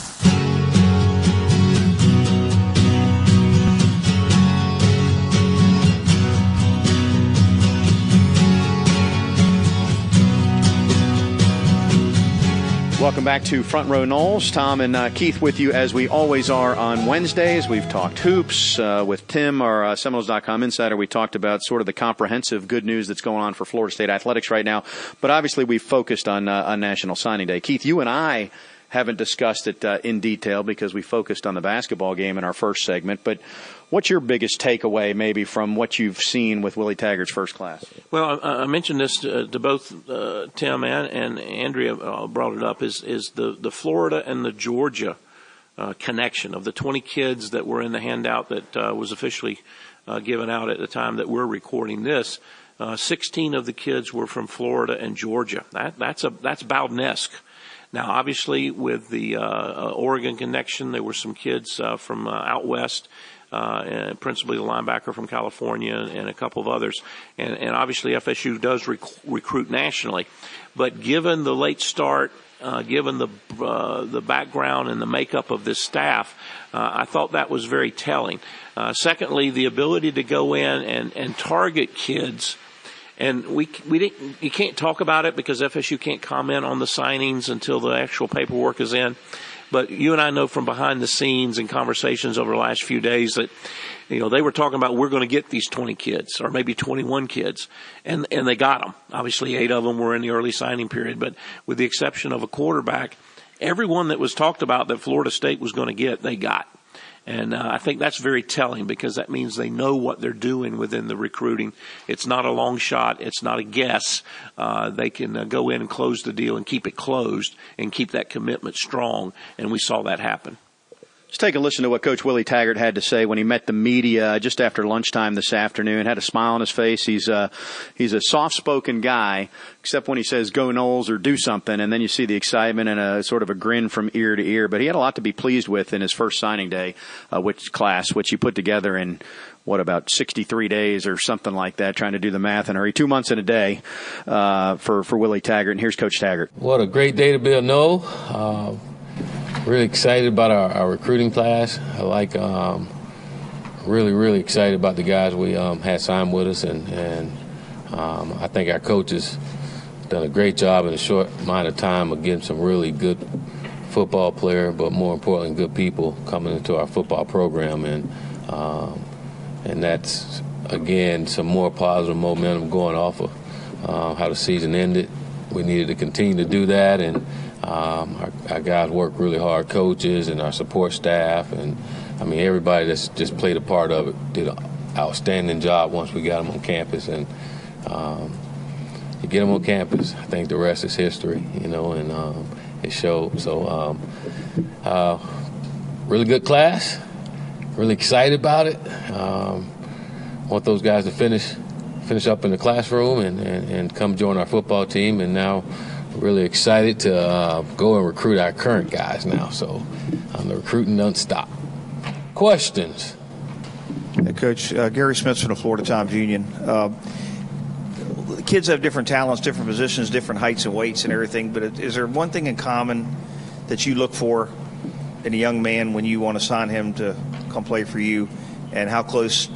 Welcome back to Front Row Noles. Tom and uh, Keith with you as we always are on Wednesdays. We've talked hoops uh, with Tim, our uh, Seminoles.com insider. We talked about sort of the comprehensive good news that's going on for Florida State athletics right now. But obviously, we've focused on, uh, on National Signing Day. Keith, you and I haven't discussed it uh, in detail because we focused on the basketball game in our first segment. But what's your biggest takeaway, maybe, from what you've seen with Willie Taggart's first class? Well, I, I mentioned this to, to both uh, Tim and, and Andrea uh, brought it up is is the the Florida and the Georgia uh, connection of the 20 kids that were in the handout that uh, was officially uh, given out at the time that we're recording this. Uh, 16 of the kids were from Florida and Georgia. That that's a that's Bowdenesque. Now, obviously, with the uh, uh, Oregon connection, there were some kids uh, from out west. Uh, principally the linebacker from California and a couple of others. And, and obviously FSU does rec- recruit nationally. But given the late start, uh, given the, uh, the background and the makeup of this staff, uh, I thought that was very telling. Uh, secondly, the ability to go in and, and target kids and we we didn't you can't talk about it because FSU can't comment on the signings until the actual paperwork is in. But you and I know from behind the scenes and conversations over the last few days that you know they were talking about we're going to get these 20 kids or maybe 21 kids, and and they got them. Obviously, eight of them were in the early signing period, but with the exception of a quarterback, everyone that was talked about that Florida State was going to get, they got. And uh, I think that's very telling because that means they know what they're doing within the recruiting. It's not a long shot. It's not a guess. Uh, they can uh, go in and close the deal and keep it closed and keep that commitment strong. And we saw that happen. Let's take a listen to what Coach Willie Taggart had to say when he met the media just after lunchtime this afternoon. Had a smile on his face. He's a, he's a soft-spoken guy, except when he says "Go Noles" or "Do something," and then you see the excitement and a sort of a grin from ear to ear. But he had a lot to be pleased with in his first signing day, uh, which class, which he put together in what about 63 days or something like that, trying to do the math in a hurry. Two months and a day uh, for for Willie Taggart. And here's Coach Taggart. What a great day to be a Nole. Uh, really excited about our, our, recruiting class. I like um, really really excited about the guys we um, had signed with us, and and um, I think our coaches done a great job in a short amount of time of getting some really good football player, but more importantly, good people coming into our football program, and um, and that's again some more positive momentum going off of uh, how the season ended. We needed to continue to do that, and Um, our, our, guys work really hard, coaches and our support staff, and I mean everybody that's just played a part of it did an outstanding job once we got them on campus. And um, you get them on campus, I think the rest is history, you know, and um, it showed. So, um, uh, really good class, really excited about it. Um, want those guys to finish finish up in the classroom and, and, and come join our football team. And now, really excited to uh, go and recruit our current guys now. So um, the recruiting doesn't stop. Questions? Hey, Coach uh, Garry Smits from the Florida Times Union. Uh, kids have different talents, different positions, different heights and weights and everything. But is there one thing in common that you look for in a young man when you want to sign him to come play for you? And how close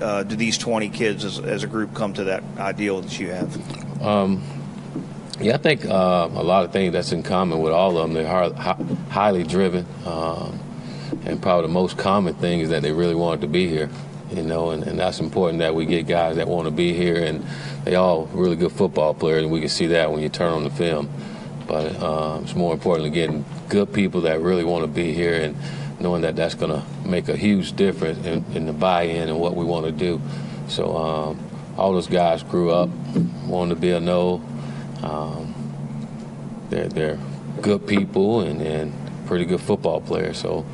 uh, do these 20 kids as, as, a group come to that ideal that you have? Um, yeah, I think uh, a lot of things that's in common with all of them. They're high, highly driven, um, and probably the most common thing is that they really wanted to be here. You know, and, and that's important that we get guys that want to be here, and they all really good football players, and we can see that when you turn on the film. But uh, it's more important to getting good people that really want to be here and knowing that that's going to make a huge difference in, in, the buy-in and what we want to do. So um, all those guys grew up wanting to be a Nole. Um, they're they're good people and, and pretty good football players. So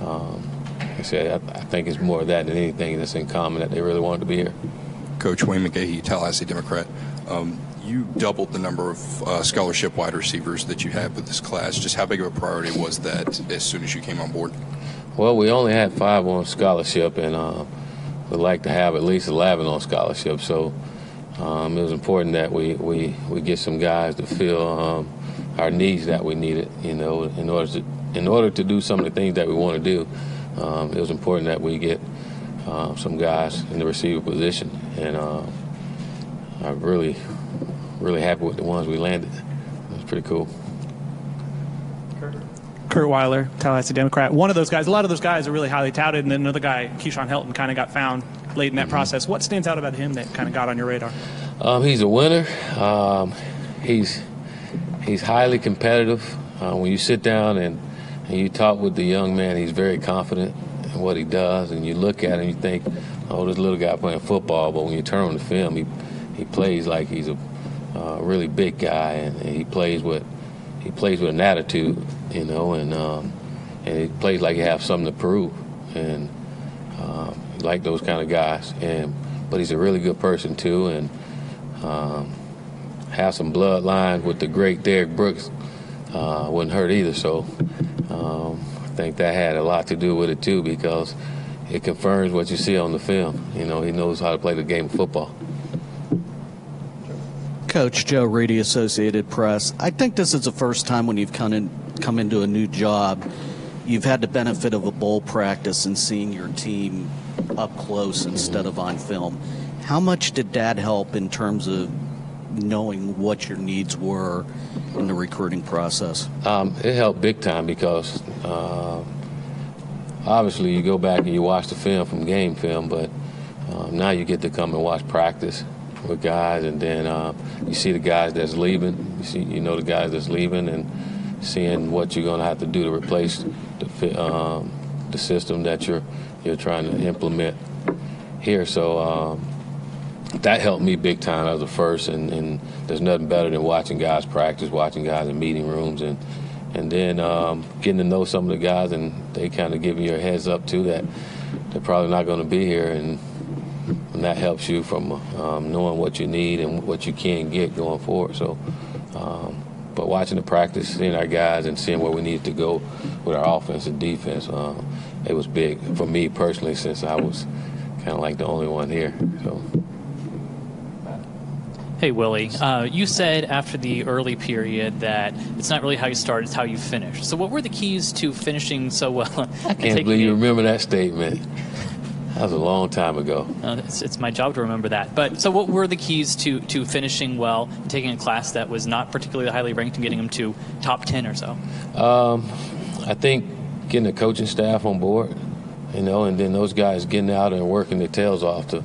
um, like I said, I, I, think it's more of that than anything that's in common that they really wanted to be here. Coach Wayne McGahee, Tallahassee Democrat. Um, you doubled the number of uh, scholarship wide receivers that you had with this class. Just how big of a priority was that as soon as you came on board? Well, we only had five on scholarship, and uh, we'd like to have at least 11 on scholarship. So um, it was important that we, we, we get some guys to fill um, our needs that we needed, you know, in order to in order to do some of the things that we want to do. Um, it was important that we get uh, some guys in the receiver position, and uh, I'm really really happy with the ones we landed. It was pretty cool. Curt Weiler, Tallahassee Democrat. One of those guys, a lot of those guys are really highly touted, and then another guy, Keyshawn Helton, kind of got found late in that process. What stands out about him that kind of got on your radar? Um, he's a winner. Um, he's he's highly competitive. Uh, when you sit down and, and you talk with the young man, he's very confident in what he does, and you look at him, you think, "Oh, this little guy playing football," but when you turn on the film, he he plays like he's a uh, really big guy, and, and, he plays with he plays with an attitude, you know, and um, and he plays like he has something to prove, and um, like those kind of guys. And but he's a really good person too, and um, have some bloodline with the great Derrick Brooks. Uh, wouldn't hurt either. So um, I think that had a lot to do with it too, because it confirms what you see on the film. You know, he knows how to play the game of football. Coach Joe Reedy, Associated Press. I think this is the first time when you've come in come into a new job, you've had the benefit of a bowl practice and seeing your team up close instead of on film. How much did that help in terms of knowing what your needs were in the recruiting process? Um, it helped big time because uh, obviously you go back and you watch the film from game film, but um, now you get to come and watch practice with guys, and then uh, you see the guys that's leaving. You see, you know the guys that's leaving, and seeing what you're going to have to do to replace the um, the system that you're you're trying to implement here. So um, that helped me big time as a first, and, and, there's nothing better than watching guys practice, watching guys in meeting rooms, and and then um, getting to know some of the guys, and they kind of giving you a heads up too that they're probably not going to be here, and and that helps you from um, knowing what you need and what you can get going forward. So, um, but watching the practice, seeing our guys, and seeing where we needed to go with our offense and defense, uh, it was big for me personally since I was kind of like the only one here. So. Hey, Willie. Uh, you said after the early period that it's not really how you start, it's how you finish. So, what were the keys to finishing so well? I can't believe you remember that statement. That was a long time ago. Uh, it's, it's, my job to remember that. But so, what were the keys to, to finishing well taking a class that was not particularly highly ranked and getting them to top 10 or so? Um, I think getting the coaching staff on board, you know, and then those guys getting out and working their tails off to,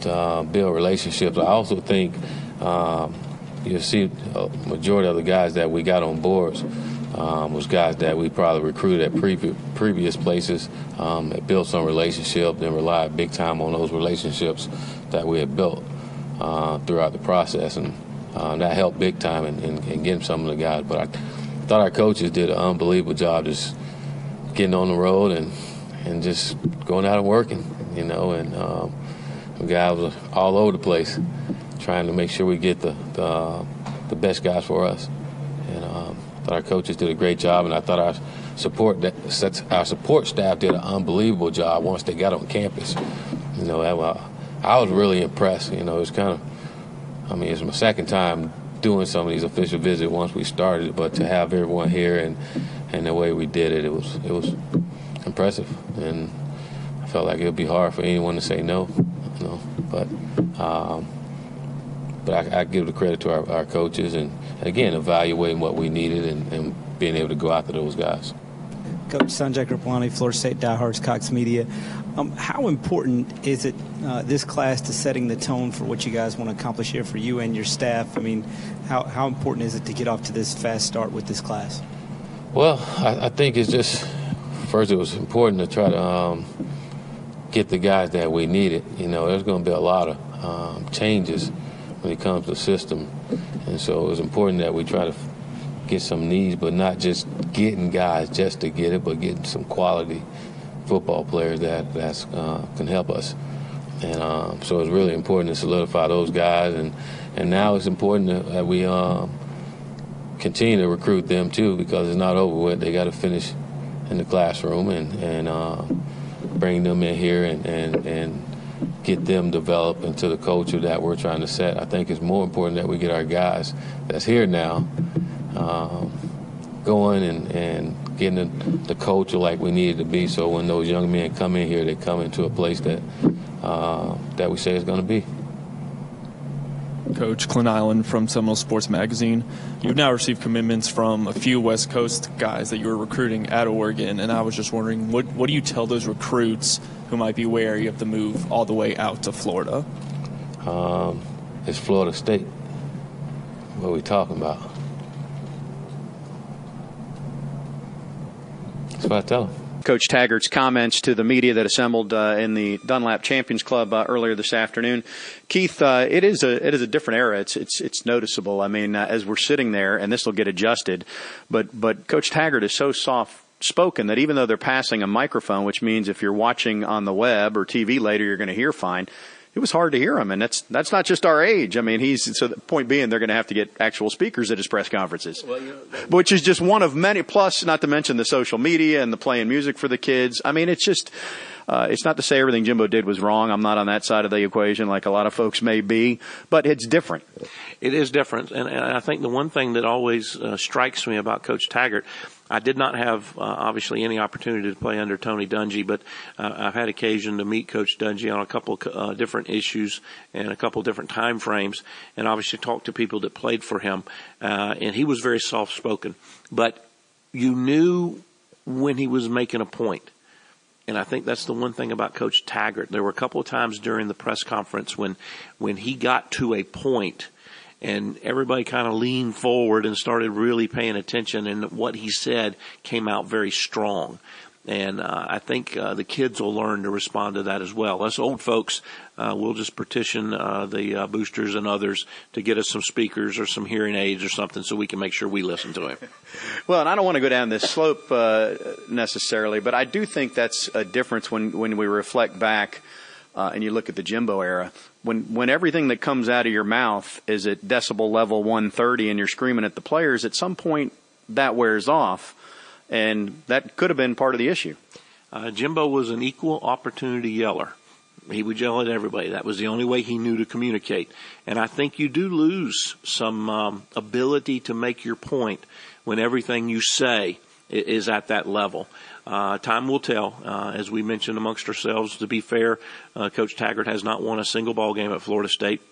to uh, build relationships. I also think, um, you see a majority of the guys that we got on boards um, was guys that we probably recruited at previous previous places, um, that built some relationship, then relied big time on those relationships that we had built uh, throughout the process, and uh, that helped big time in, in, in, getting some of the guys. But I thought our coaches did an unbelievable job just getting on the road and and just going out and working, you know, and um, the guys were all over the place trying to make sure we get the the, the best guys for us. And um, I thought our coaches did a great job, and I thought our support that our support staff did an unbelievable job once they got on campus. You know, I was really impressed. You know, it was kind of, I mean, it's my second time doing some of these official visits once we started, but to have everyone here and and the way we did it, it was it was impressive, and I felt like it would be hard for anyone to say no, you know. But um, but I, I, give the credit to our, our coaches and, again evaluating what we needed and, and, being able to go after those guys. Coach Sanjay Kripalani, Florida State Diehards, Cox Media. Um, how important is it uh, this class to setting the tone for what you guys want to accomplish here for you and your staff? I mean, how how important is it to get off to this fast start with this class? Well, I, I think it's just first it was important to try to um, get the guys that we needed. You know, there's going to be a lot of um, changes when it comes to system. And so it was important that we try to get some needs, but not just getting guys just to get it, but getting some quality football players that that's, uh, can help us. And um, so it's really important to solidify those guys. And, and now it's important that we um, continue to recruit them too because it's not over with. They got to finish in the classroom and, and uh, bring them in here and, and, and get them developed into the culture that we're trying to set. I think it's more important that we get our guys that's here now um, going and, and getting the, the, culture like we need it to be. So when those young men come in here, they come into a place that uh, that we say is going to be. Coach Clint Island from Seminole Sports Magazine. You've now received commitments from a few West Coast guys that you were recruiting at Oregon, and I was just wondering, what what do you tell those recruits who might be wary of the move all the way out to Florida? Um, it's Florida State. What are we talking about? That's what I tell them. Coach Taggart's comments to the media that assembled uh, in the Dunlap Champions Club uh, earlier this afternoon. Keith, uh, it is a it is a different era. It's it's it's noticeable. I mean, uh, as we're sitting there, and this will get adjusted, but but Coach Taggart is so soft spoken that even though they're passing a microphone, which means if you're watching on the web or TV later, you're going to hear fine. It was hard to hear him, and that's that's not just our age. I mean, he's so. The point being, they're going to have to get actual speakers at his press conferences, well, you know, which is just one of many. Plus, not to mention the social media and the playing music for the kids. I mean, it's just. Uh, it's not to say everything Jimbo did was wrong. I'm not on that side of the equation like a lot of folks may be, but it's different. It is different, and, and I think the one thing that always uh, strikes me about Coach Taggart I did not have uh, obviously any opportunity to play under Tony Dungy, but uh, I've had occasion to meet Coach Dungy on a couple uh, different issues and a couple different time frames, and obviously talk to people that played for him. Uh, and he was very soft spoken, but you knew when he was making a point. And I think that's the one thing about Coach Taggart. There were a couple of times during the press conference when, when he got to a point and everybody kind of leaned forward and started really paying attention and what he said came out very strong. And uh, I think uh, the kids will learn to respond to that as well. Us old folks, uh, we'll just petition uh, the uh, boosters and others to get us some speakers or some hearing aids or something so we can make sure we listen to him. well, and I don't want to go down this slope uh, necessarily, but I do think that's a difference when, when we reflect back and you look at the Jimbo era when when everything that comes out of your mouth is at decibel level 130 and you're screaming at the players, at some point that wears off, and that could have been part of the issue. Uh, Jimbo was an equal opportunity yeller. He would yell at everybody. That was the only way he knew to communicate. And I think you do lose some um, ability to make your point when everything you say is at that level. Uh, time will tell. Uh, as we mentioned amongst ourselves, to be fair, uh, Coach Taggart has not won a single ball game at Florida State.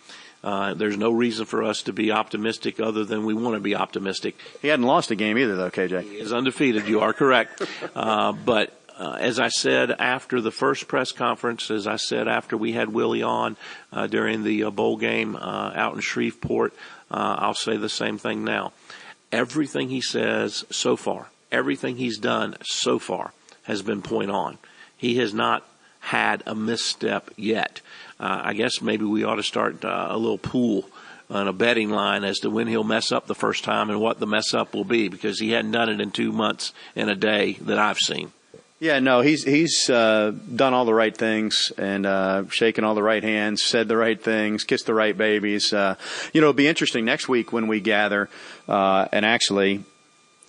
Uh, there's no reason for us to be optimistic other than we want to be optimistic. He hadn't lost a game either, though, KJ. He is undefeated. You are correct. Uh, but uh, as I said after the first press conference, as I said after we had Willie on uh, during the uh, bowl game uh, out in Shreveport, uh, I'll say the same thing now. Everything he says so far, everything he's done so far, has been point on. He has not had a misstep yet. Uh, I guess maybe we ought to start a little pool on a betting line as to when he'll mess up the first time and what the mess up will be because he hadn't done it in two months and a day that I've seen. Yeah, no, he's he's uh, done all the right things and uh, shaken all the right hands, said the right things, kissed the right babies. Uh, you know, it'll be interesting next week when we gather, uh, and actually,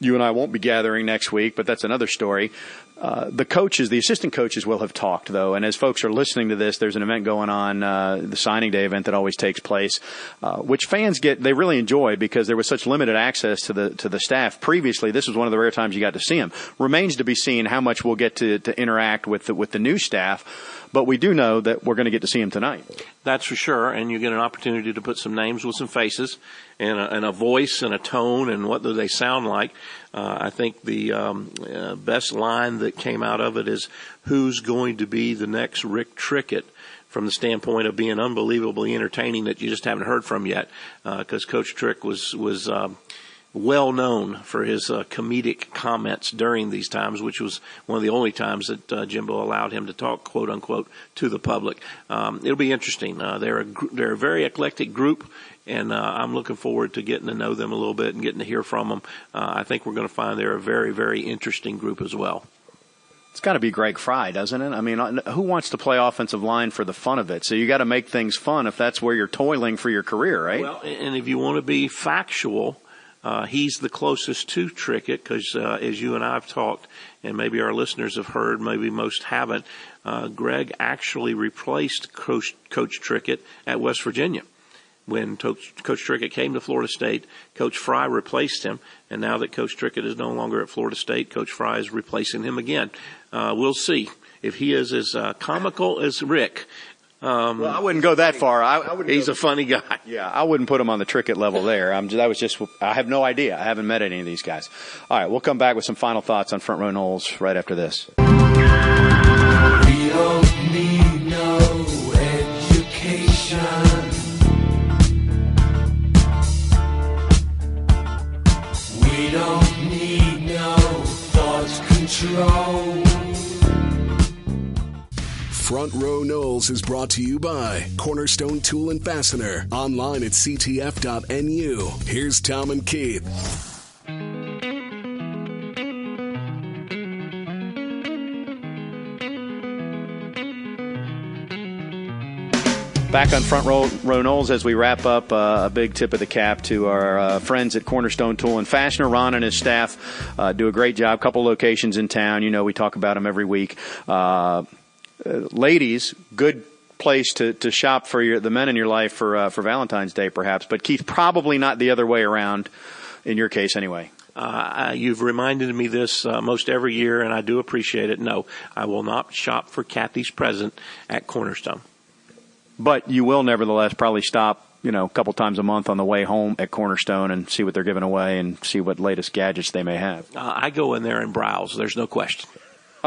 you and I won't be gathering next week, but that's another story. Uh, the coaches, the assistant coaches will have talked though, and as folks are listening to this, there's an event going on, uh, the signing day event that always takes place, uh, which fans get, they really enjoy because there was such limited access to the, to the staff. Previously, this was one of the rare times you got to see them. Remains to be seen how much we'll get to, to interact with the, with the new staff, but we do know that we're going to get to see him tonight. That's for sure, and you get an opportunity to put some names with some faces and a, and a voice and a tone and what do they sound like. Uh, I think the um, uh, best line that came out of it is who's going to be the next Rick Trickett from the standpoint of being unbelievably entertaining that you just haven't heard from yet because uh, Coach Trick was was um, well known for his uh, comedic comments during these times, which was one of the only times that uh, Jimbo allowed him to talk, quote unquote, to the public. Um, it'll be interesting. Uh, they're a they're a very eclectic group, and uh, I'm looking forward to getting to know them a little bit and getting to hear from them. Uh, I think we're going to find they're a very very interesting group as well. It's got to be Greg Frey, doesn't it? I mean, uh, who wants to play offensive line for the fun of it? So you got to make things fun if that's where you're toiling for your career, right? Well, and if you want to be factual, uh, he's the closest to Trickett because, uh, as you and I have talked, and maybe our listeners have heard, maybe most haven't, uh, Greg actually replaced Coach, Coach Trickett at West Virginia. When Coach, Coach Trickett came to Florida State, Coach Frey replaced him, and now that Coach Trickett is no longer at Florida State, Coach Frey is replacing him again. Uh, we'll see if he is as uh, comical as Rick um, well, I wouldn't go that far. I, I he's go, a funny guy. Yeah, I wouldn't put him on the Trickett level there. I'm, that was just, I have no idea. I haven't met any of these guys. All right, we'll come back with some final thoughts on Front Row Noles right after this. We Front Row Noles is brought to you by Cornerstone Tool and Fastener. Online at ctf.nu. Here's Tom and Keith. Back on front row, row Noles as we wrap up uh, a big tip of the cap to our uh, friends at Cornerstone Tool and Fastener. Ron and his staff uh, do a great job. Couple locations in town. You know, we talk about them every week. Uh, ladies, good place to, to shop for your, the men in your life for uh, for Valentine's Day, perhaps. But Keith, probably not the other way around. In your case, anyway. Uh, you've reminded me this uh, most every year, and I do appreciate it. No, I will not shop for Kathy's present at Cornerstone. But you will, nevertheless, probably stop you know, a couple times a month on the way home at Cornerstone and see what they're giving away and see what latest gadgets they may have. Uh, I go in there and browse. There's no question.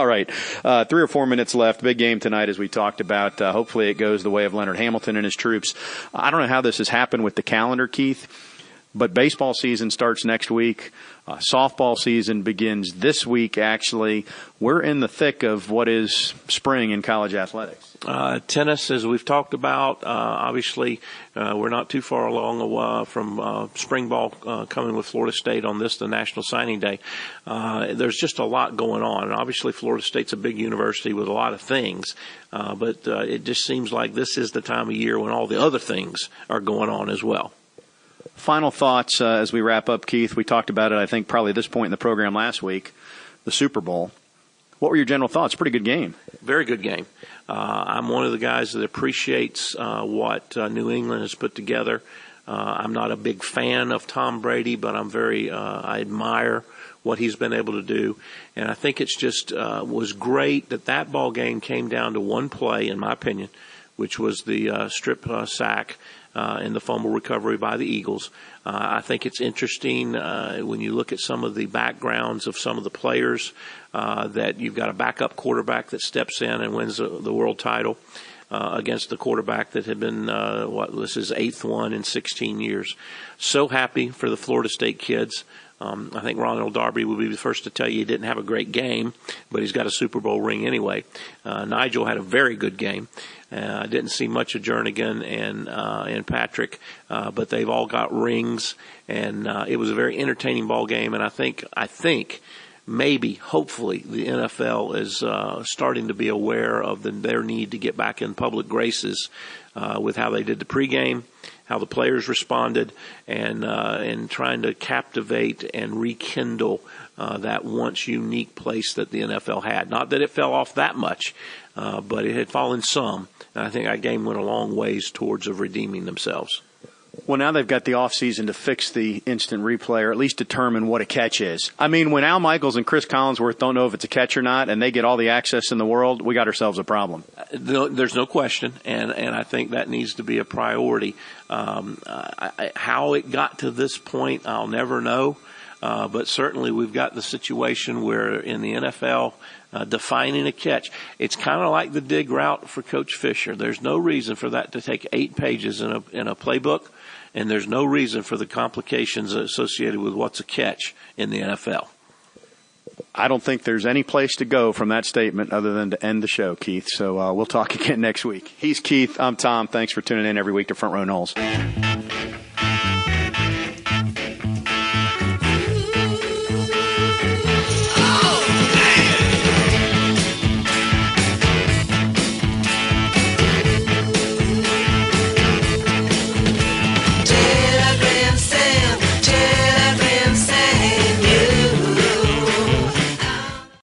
All right. Uh, three or four minutes left. Big game tonight, as we talked about. Uh, hopefully, it goes the way of Leonard Hamilton and his troops. I don't know how this has happened with the calendar, Keith, but baseball season starts next week. Uh, softball season begins this week, actually. We're in the thick of what is spring in college athletics. Uh, tennis, as we've talked about, uh, obviously uh, we're not too far along uh, from uh, spring ball uh, coming with Florida State on this, the National Signing Day. there's just a lot going on, and obviously Florida State's a big university with a lot of things, but it just seems like this is the time of year when all the other things are going on as well. Final thoughts as we wrap up, Keith. We talked about it, I think, probably this point in the program last week, the Super Bowl. What were your general thoughts? Pretty good game. Very good game. Uh, I'm one of the guys that appreciates uh, what uh, New England has put together. Uh, I'm not a big fan of Tom Brady, but I'm very uh, I admire what he's been able to do, and I think it's just uh, was great that that ball game came down to one play, in my opinion, which was the strip sack in the fumble recovery by the Eagles. Uh, I think it's interesting uh, when you look at some of the backgrounds of some of the players uh, that you've got a backup quarterback that steps in and wins the, the world title. Uh, against the quarterback that had been uh, what this is eighth one in 16 years. So happy for the Florida State kids. Um, I think Ronald Darby would be the first to tell you he didn't have a great game, but he's got a Super Bowl ring anyway. Uh, Nigel had a very good game. Uh, I didn't see much of Jernigan and uh, and Patrick, uh, but they've all got rings, and uh, it was a very entertaining ball game. And I think I think maybe, hopefully, the NFL is uh, starting to be aware of the, their need to get back in public graces uh, with how they did the pregame, how the players responded, and uh, and trying to captivate and rekindle uh, that once unique place that the NFL had. Not that it fell off that much, uh, but it had fallen some. And I think that game went a long ways towards of redeeming themselves. Well, now they've got the offseason to fix the instant replay or at least determine what a catch is. I mean, when Al Michaels and Cris Collinsworth don't know if it's a catch or not and they get all the access in the world, we got ourselves a problem. There's no question, and, and I think that needs to be a priority. Um, I, how it got to this point, I'll never know. Uh, but certainly we've got the situation where in the NFL, uh, defining a catch, it's kind of like the dig route for Coach Fisher. There's no reason for that to take eight pages in a in a playbook, and there's no reason for the complications associated with what's a catch in the NFL. I don't think there's any place to go from that statement other than to end the show, Keith. So uh, we'll talk again next week. He's Keith. I'm Tom. Thanks for tuning in every week to Front Row Noles.